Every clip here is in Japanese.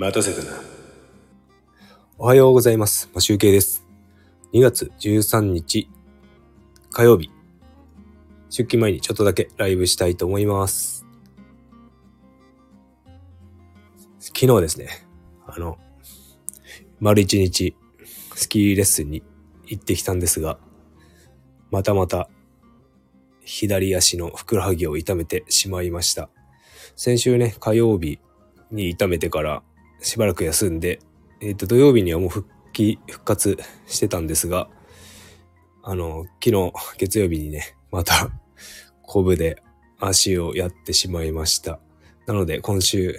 待たせたな。おはようございます。ま集計です。2月13日火曜日。出勤前にちょっとだけライブしたいと思います。昨日ですね、あの、丸一日スキーレッスンに行ってきたんですが、またまた左足のふくらはぎを痛めてしまいました。先週ね、火曜日に痛めてからしばらく休んで、えっ、と、土曜日にはもう復帰、復活してたんですが、あの、昨日、月曜日にね、また、コブで足をやってしまいました。なので、今週、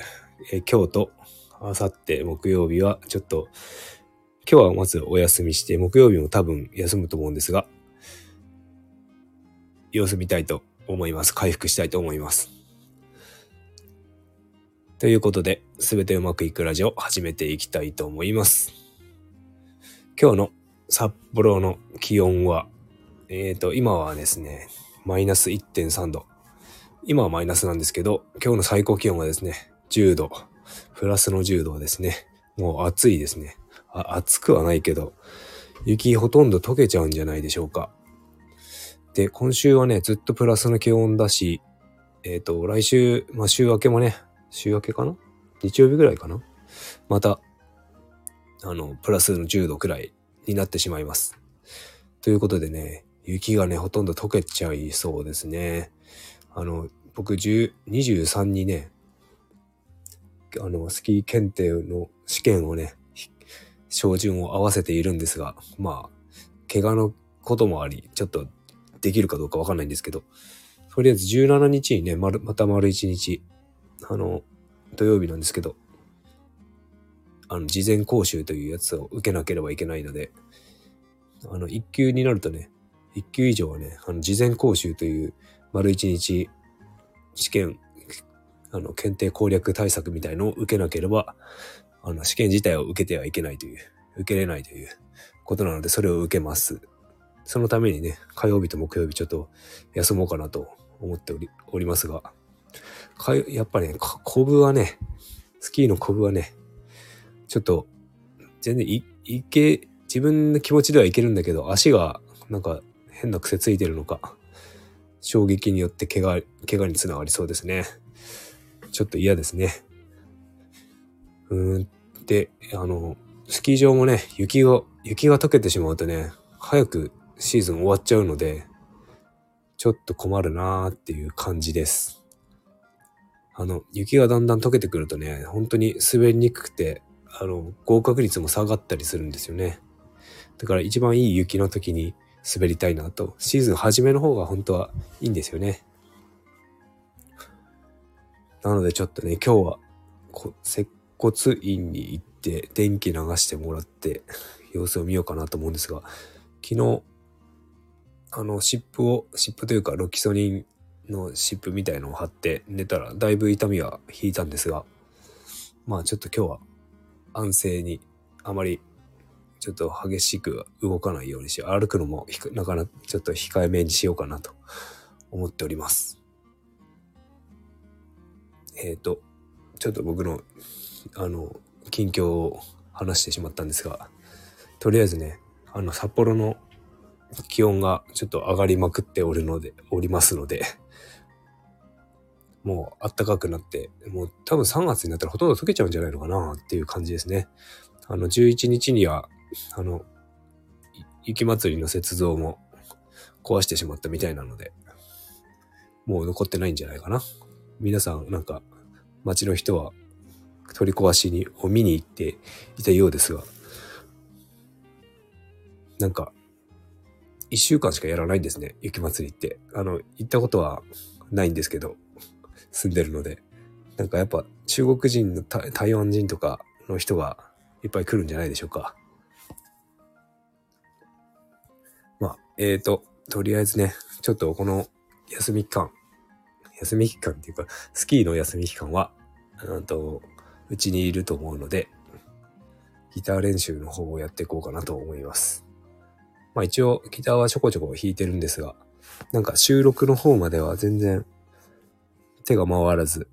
えー今日と、あさって木曜日は、ちょっと、今日はまずお休みして、木曜日も多分休むと思うんですが、様子見たいと思います。回復したいと思います。ということで、すべてうまくいくラジオ始めていきたいと思います。今日の札幌の気温は、えーと、今はですね、マイナス1.3度。今はマイナスなんですけど、今日の最高気温はですね、10度。プラスの10度ですね。もう暑いですね。あ暑くはないけど、雪ほとんど溶けちゃうんじゃないでしょうか。で、今週はね、ずっとプラスの気温だし、えっ、と、来週、まあ週明けもね、週明けかな？日曜日ぐらいかな？また、あの、プラスの10度くらいになってしまいます。ということでね、雪がね、ほとんど溶けちゃいそうですね。あの、僕、23にね、あの、スキー検定の試験をね、照準を合わせているんですが、まあ、怪我のこともあり、ちょっとできるかどうかわかんないんですけど、とりあえず17日にね、まるまた丸1日、あの、土曜日なんですけど、あの、事前講習というやつを受けなければいけないので、あの、1級になるとね、1級以上はね、あの、事前講習という丸1日試験、あの、検定攻略対策みたいのを受けなければ、あの、試験自体を受けてはいけないという、受けれないということなので、それを受けます。そのためにね、火曜日と木曜日ちょっと休もうかなと思っておりおりますが、かやっぱね、かコブはね、スキーのコブはね、ちょっと、全然い、いけ、自分の気持ちではいけるんだけど、足がなんか変な癖ついてるのか、衝撃によって怪我、怪我につながりそうですね。ちょっと嫌ですね。うーん。で、あの、スキー場もね、雪が、雪が溶けてしまうとね、早くシーズン終わっちゃうので、ちょっと困るなーっていう感じです。あの、雪がだんだん溶けてくるとね、本当に滑りにくくて、あの、合格率も下がったりするんですよね。だから一番いい雪の時に滑りたいなと。シーズン初めの方が本当はいいんですよね。なのでちょっとね、今日は接骨院に行って電気流してもらって様子を見ようかなと思うんですが、昨日、あの、湿布を、湿布というかロキソニンの湿布みたいのを貼って寝たらだいぶ痛みは引いたんですが、まあちょっと今日は安静にあまりちょっと激しく動かないようにし、歩くのもひくなかなかちょっと控えめにしようかなと思っております。えっ、と、ちょっと僕の、あの、近況を話してしまったんですが、とりあえずね、あの、札幌の気温がちょっと上がりまくっておるので、おりますので、もう暖かくなって、もう多分3月になったらほとんど溶けちゃうんじゃないのかなっていう感じですね。あの、11日には、あの、雪祭りの雪像も壊してしまったみたいなので、もう残ってないんじゃないかな。皆さん、なんか、街の人は取り壊しに、を見に行っていたようですが、なんか、一週間しかやらないんですね、雪祭りって。あの、行ったことはないんですけど、住んでるので。なんかやっぱ中国人の台湾人とかの人がいっぱい来るんじゃないでしょうか。まあ、えーと、とりあえずね、ちょっとこの休み期間、休み期間っていうか、スキーの休み期間は、うんと、うちにいると思うので、ギター練習の方をやっていこうかなと思います。まあ一応ギターはちょこちょこ弾いてるんですが、なんか収録の方までは全然手が回らず、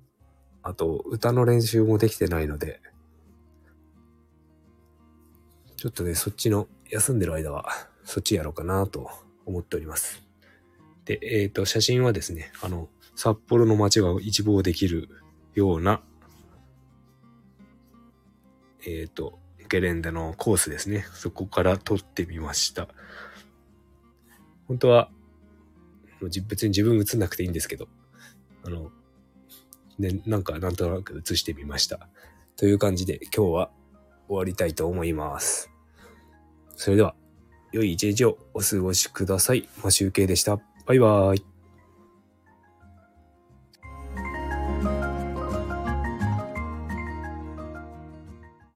あと歌の練習もできてないので、ちょっとね、そっちの休んでる間は、そっちやろうかなと思っております。で、えっ、と、写真はですね、あの、札幌の街が一望できるような、えっ、と、ゲレンデのコースですね。そこから撮ってみました。本当は、別に自分映んなくていいんですけど、あの、ね、なんかなんとなく映してみました。という感じで今日は終わりたいと思います。それでは、良い一日をお過ごしください。マシュウケイでした。バイバーイ。